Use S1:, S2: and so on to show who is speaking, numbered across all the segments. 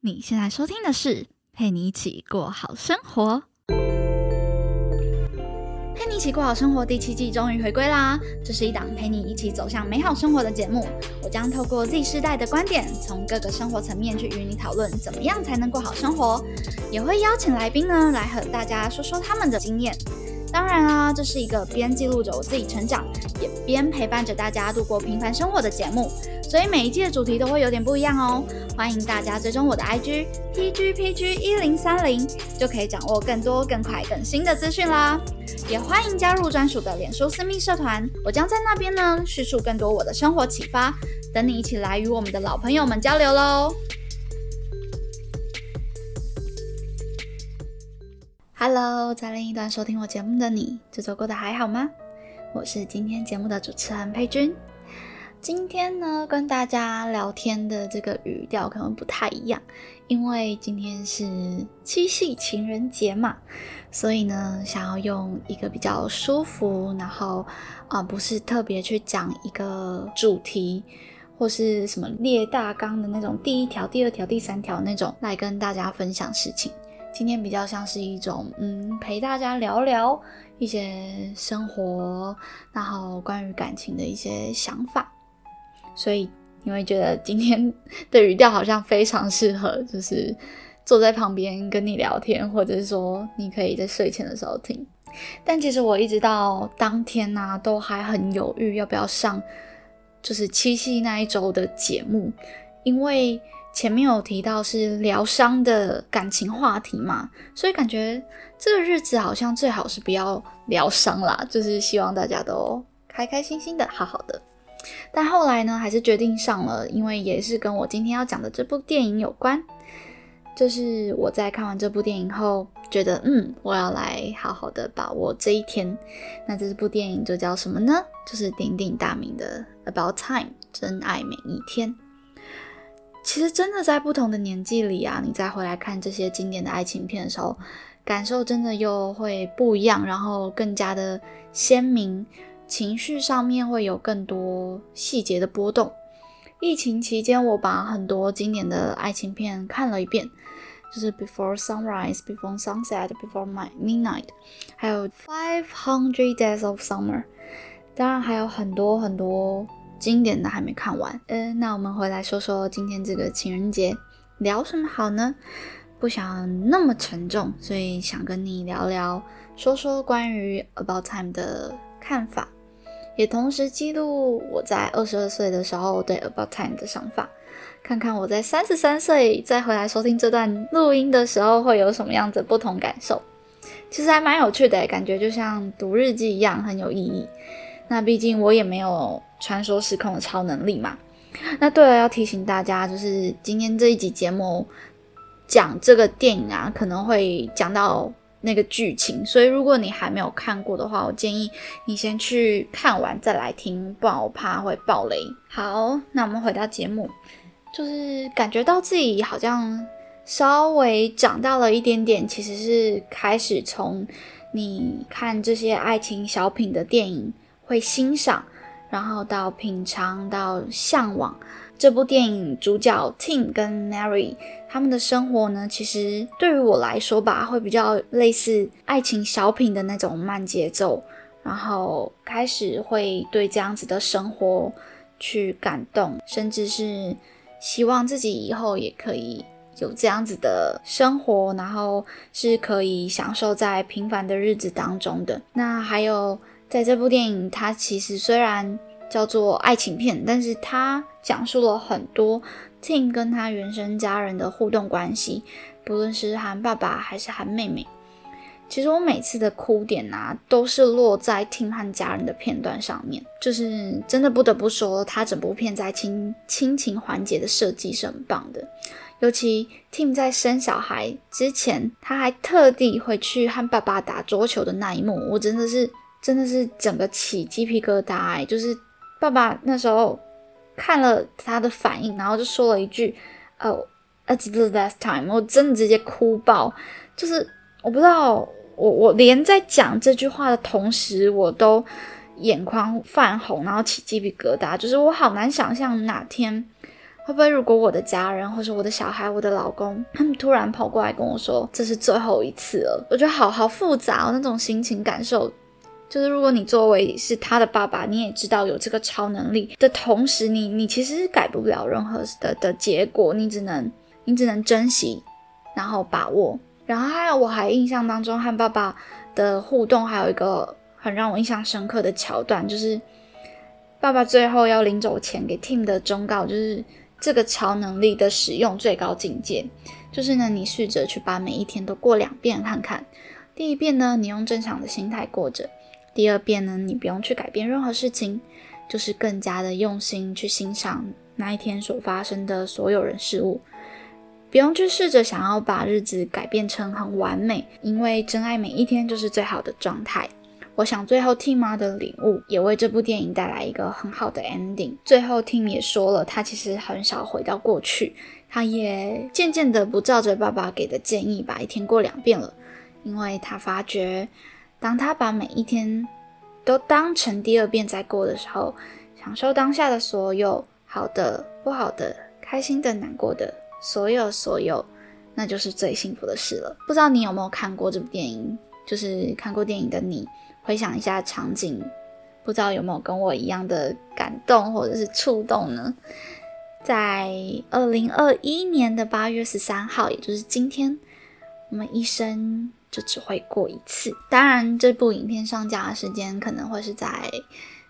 S1: 你现在收听的是《陪你一起过好生活》。陪你一起过好生活第七季终于回归啦！这是一档陪你一起走向美好生活的节目。我将透过 Z 世代的观点，从各个生活层面去与你讨论，怎么样才能过好生活。也会邀请来宾呢，来和大家说说他们的经验。当然啊，这是一个边记录着我自己成长，也边陪伴着大家度过平凡生活的节目，所以每一季的主题都会有点不一样哦。欢迎大家追踪我的 IG PGPG 一零三零，就可以掌握更多、更快、更新的资讯啦。也欢迎加入专属的脸书私密社团，我将在那边呢叙述更多我的生活启发，等你一起来与我们的老朋友们交流喽。Hello，在另一端收听我节目的你，这周过得还好吗？我是今天节目的主持人佩君。今天呢，跟大家聊天的这个语调可能不太一样，因为今天是七夕情人节嘛，所以呢，想要用一个比较舒服，然后啊，不是特别去讲一个主题或是什么列大纲的那种第一条、第二条、第三条那种来跟大家分享事情。今天比较像是一种，嗯，陪大家聊聊一些生活，然后关于感情的一些想法，所以你会觉得今天的语调好像非常适合，就是坐在旁边跟你聊天，或者是说你可以在睡前的时候听。但其实我一直到当天呢，都还很犹豫要不要上，就是七夕那一周的节目，因为。前面有提到是疗伤的感情话题嘛，所以感觉这个日子好像最好是不要疗伤啦，就是希望大家都开开心心的、好好的。但后来呢，还是决定上了，因为也是跟我今天要讲的这部电影有关。就是我在看完这部电影后，觉得嗯，我要来好好的把握这一天。那这部电影就叫什么呢？就是鼎鼎大名的《About Time》，真爱每一天。其实真的在不同的年纪里啊，你再回来看这些经典的爱情片的时候，感受真的又会不一样，然后更加的鲜明，情绪上面会有更多细节的波动。疫情期间，我把很多经典的爱情片看了一遍，就是《Before Sunrise》、《Before Sunset》、《Before My Midnight》，还有《Five Hundred Days of Summer》，当然还有很多很多。经典的还没看完，嗯，那我们回来说说今天这个情人节聊什么好呢？不想那么沉重，所以想跟你聊聊，说说关于 About Time 的看法，也同时记录我在二十二岁的时候对 About Time 的想法，看看我在三十三岁再回来收听这段录音的时候会有什么样子不同感受。其实还蛮有趣的，感觉就像读日记一样，很有意义。那毕竟我也没有传说时空的超能力嘛。那对了，要提醒大家，就是今天这一集节目讲这个电影啊，可能会讲到那个剧情，所以如果你还没有看过的话，我建议你先去看完再来听，不然我怕会爆雷。好，那我们回到节目，就是感觉到自己好像稍微长大了一点点，其实是开始从你看这些爱情小品的电影。会欣赏，然后到品尝，到向往。这部电影主角 Tim 跟 Mary 他们的生活呢，其实对于我来说吧，会比较类似爱情小品的那种慢节奏。然后开始会对这样子的生活去感动，甚至是希望自己以后也可以有这样子的生活，然后是可以享受在平凡的日子当中的。那还有。在这部电影，它其实虽然叫做爱情片，但是它讲述了很多 Tim 跟他原生家人的互动关系，不论是喊爸爸还是喊妹妹。其实我每次的哭点啊，都是落在 Tim 和家人的片段上面，就是真的不得不说，他整部片在亲亲情环节的设计是很棒的。尤其 Tim 在生小孩之前，他还特地会去和爸爸打桌球的那一幕，我真的是。真的是整个起鸡皮疙瘩哎！就是爸爸那时候看了他的反应，然后就说了一句：“哦，It's the last time。”我真的直接哭爆。就是我不知道，我我连在讲这句话的同时，我都眼眶泛红，然后起鸡皮疙瘩。就是我好难想象哪天会不会如果我的家人，或是我的小孩、我的老公，他们突然跑过来跟我说这是最后一次了，我觉得好好复杂哦，那种心情感受。就是如果你作为是他的爸爸，你也知道有这个超能力的同时，你你其实改不了任何的的结果，你只能你只能珍惜，然后把握。然后还有我还印象当中和爸爸的互动，还有一个很让我印象深刻的桥段，就是爸爸最后要临走前给 Tim 的忠告，就是这个超能力的使用最高境界，就是呢，你试着去把每一天都过两遍看看。第一遍呢，你用正常的心态过着。第二遍呢，你不用去改变任何事情，就是更加的用心去欣赏那一天所发生的所有人事物，不用去试着想要把日子改变成很完美，因为真爱每一天就是最好的状态。我想最后 t 妈的领悟也为这部电影带来一个很好的 ending。最后 Tim 也说了，他其实很少回到过去，他也渐渐的不照着爸爸给的建议把一天过两遍了，因为他发觉。当他把每一天都当成第二遍在过的时候，享受当下的所有好的、不好的、开心的、难过的，所有所有，那就是最幸福的事了。不知道你有没有看过这部电影？就是看过电影的你，回想一下场景，不知道有没有跟我一样的感动或者是触动呢？在二零二一年的八月十三号，也就是今天，我们一生。就只会过一次。当然，这部影片上架的时间可能会是在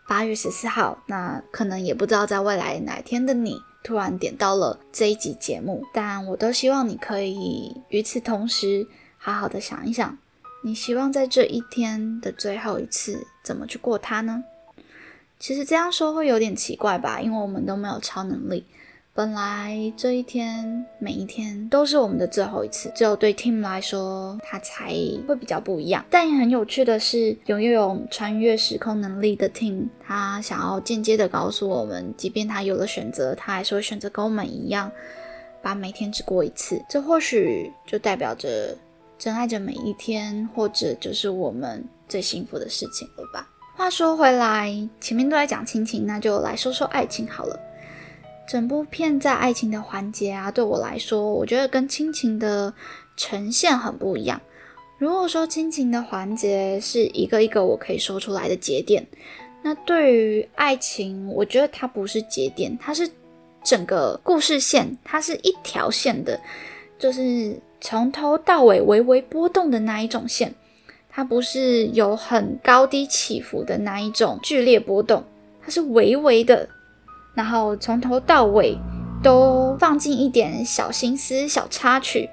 S1: 八月十四号，那可能也不知道在未来哪天的你突然点到了这一集节目。但我都希望你可以与此同时，好好的想一想，你希望在这一天的最后一次怎么去过它呢？其实这样说会有点奇怪吧，因为我们都没有超能力。本来这一天每一天都是我们的最后一次，只有对 Tim 来说，他才会比较不一样。但也很有趣的是，拥有穿越时空能力的 Tim，他想要间接的告诉我们，即便他有了选择，他还是会选择跟我们一样，把每天只过一次。这或许就代表着珍爱着每一天，或者就是我们最幸福的事情了吧。话说回来，前面都在讲亲情，那就来说说爱情好了。整部片在爱情的环节啊，对我来说，我觉得跟亲情的呈现很不一样。如果说亲情的环节是一个一个我可以说出来的节点，那对于爱情，我觉得它不是节点，它是整个故事线，它是一条线的，就是从头到尾微微波动的那一种线，它不是有很高低起伏的那一种剧烈波动，它是微微的。然后从头到尾都放进一点小心思、小插曲，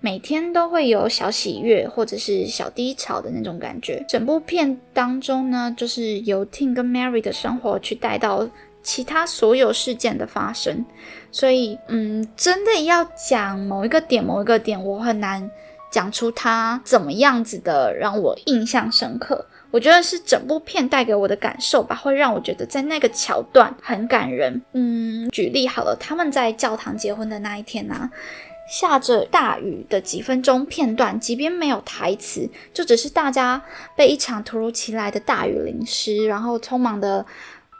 S1: 每天都会有小喜悦或者是小低潮的那种感觉。整部片当中呢，就是由 Tim 跟 Mary 的生活去带到其他所有事件的发生。所以，嗯，真的要讲某一个点、某一个点，我很难讲出它怎么样子的让我印象深刻。我觉得是整部片带给我的感受吧，会让我觉得在那个桥段很感人。嗯，举例好了，他们在教堂结婚的那一天呢，下着大雨的几分钟片段，即便没有台词，就只是大家被一场突如其来的大雨淋湿，然后匆忙的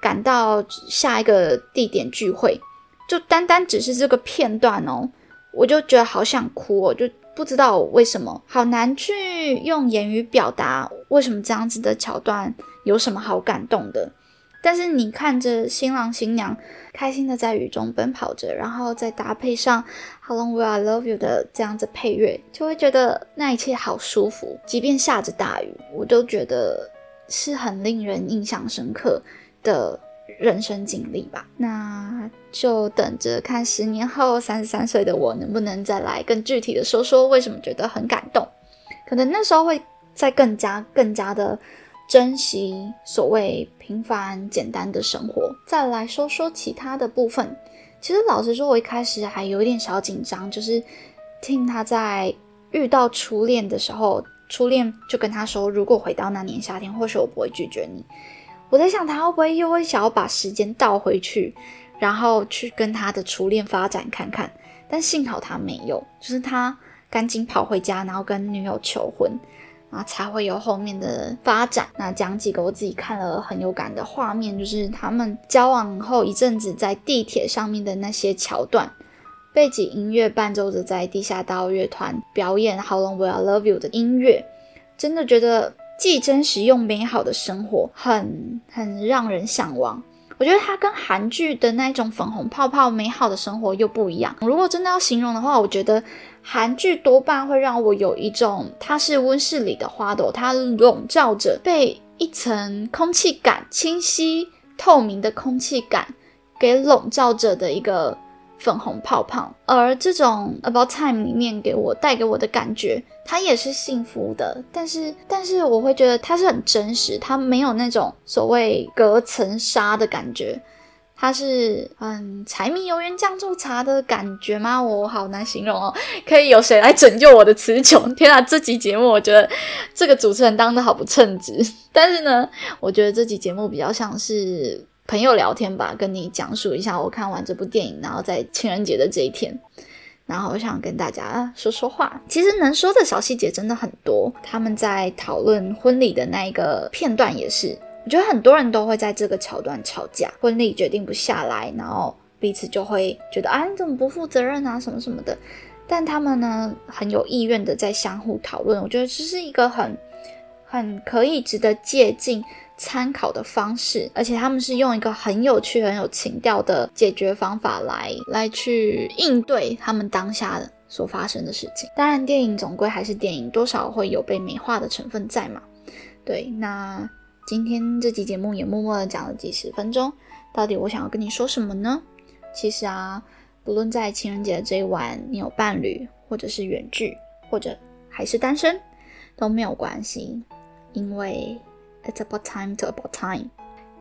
S1: 赶到下一个地点聚会，就单单只是这个片段哦，我就觉得好想哭哦，就。不知道为什么，好难去用言语表达为什么这样子的桥段有什么好感动的。但是你看着新郎新娘开心的在雨中奔跑着，然后再搭配上 How long will I love you 的这样子配乐，就会觉得那一切好舒服。即便下着大雨，我都觉得是很令人印象深刻的。人生经历吧，那就等着看十年后三十三岁的我能不能再来更具体的说说为什么觉得很感动。可能那时候会再更加更加的珍惜所谓平凡简单的生活。再来说说其他的部分，其实老实说，我一开始还有一点小紧张，就是听他在遇到初恋的时候，初恋就跟他说，如果回到那年夏天，或许我不会拒绝你。我在想，他会不会又会想要把时间倒回去，然后去跟他的初恋发展看看？但幸好他没有，就是他赶紧跑回家，然后跟女友求婚。啊，才会有后面的发展。那讲几个我自己看了很有感的画面，就是他们交往后一阵子在地铁上面的那些桥段，背景音乐伴奏着在地下道乐团表演《How Long Will I Love You》的音乐，真的觉得既真实又美好的生活，很很让人向往。我觉得它跟韩剧的那种粉红泡泡美好的生活又不一样。如果真的要形容的话，我觉得。韩剧多半会让我有一种，它是温室里的花朵，它笼罩着被一层空气感、清晰透明的空气感给笼罩着的一个粉红泡泡。而这种 About Time 里面给我带给我的感觉，他也是幸福的，但是但是我会觉得他是很真实，他没有那种所谓隔层纱的感觉。他是嗯柴米油盐酱醋茶的感觉吗？我好难形容哦。可以有谁来拯救我的词穷？天啊，这集节目我觉得这个主持人当的好不称职。但是呢，我觉得这集节目比较像是朋友聊天吧，跟你讲述一下我看完这部电影，然后在情人节的这一天，然后我想跟大家说说话。其实能说的小细节真的很多。他们在讨论婚礼的那一个片段也是。我觉得很多人都会在这个桥段吵架，婚礼决定不下来，然后彼此就会觉得啊，你怎么不负责任啊，什么什么的。但他们呢，很有意愿的在相互讨论。我觉得这是一个很很可以值得借鉴参考的方式，而且他们是用一个很有趣、很有情调的解决方法来来去应对他们当下的所发生的事情。当然，电影总归还是电影，多少会有被美化的成分在嘛。对，那。今天这集节目也默默的讲了几十分钟，到底我想要跟你说什么呢？其实啊，不论在情人节的这一晚，你有伴侣，或者是远距，或者还是单身，都没有关系，因为 it's about time to about time。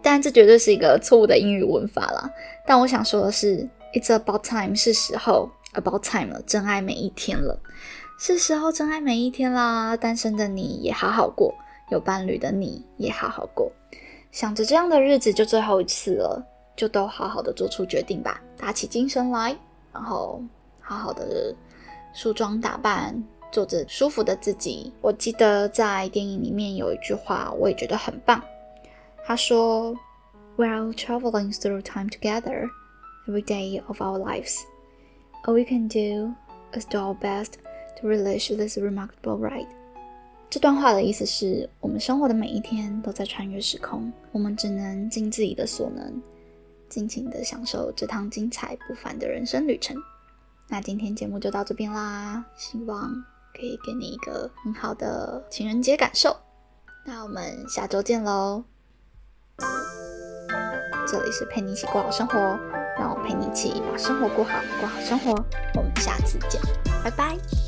S1: 但这绝对是一个错误的英语文法啦。但我想说的是，it's about time 是时候 about time 了，真爱每一天了，是时候真爱每一天啦。单身的你也好好过。有伴侣的你也好好过，想着这样的日子就最后一次了，就都好好的做出决定吧，打起精神来，然后好好的梳妆打扮，做着舒服的自己。我记得在电影里面有一句话，我也觉得很棒。他说：“While traveling through time together, every day of our lives, all we can do is do our best to relish this remarkable ride.” 这段话的意思是我们生活的每一天都在穿越时空，我们只能尽自己的所能，尽情的享受这趟精彩不凡的人生旅程。那今天节目就到这边啦，希望可以给你一个很好的情人节感受。那我们下周见喽！这里是陪你一起过好生活，让我陪你一起把生活过好，过好生活。我们下次见，拜拜。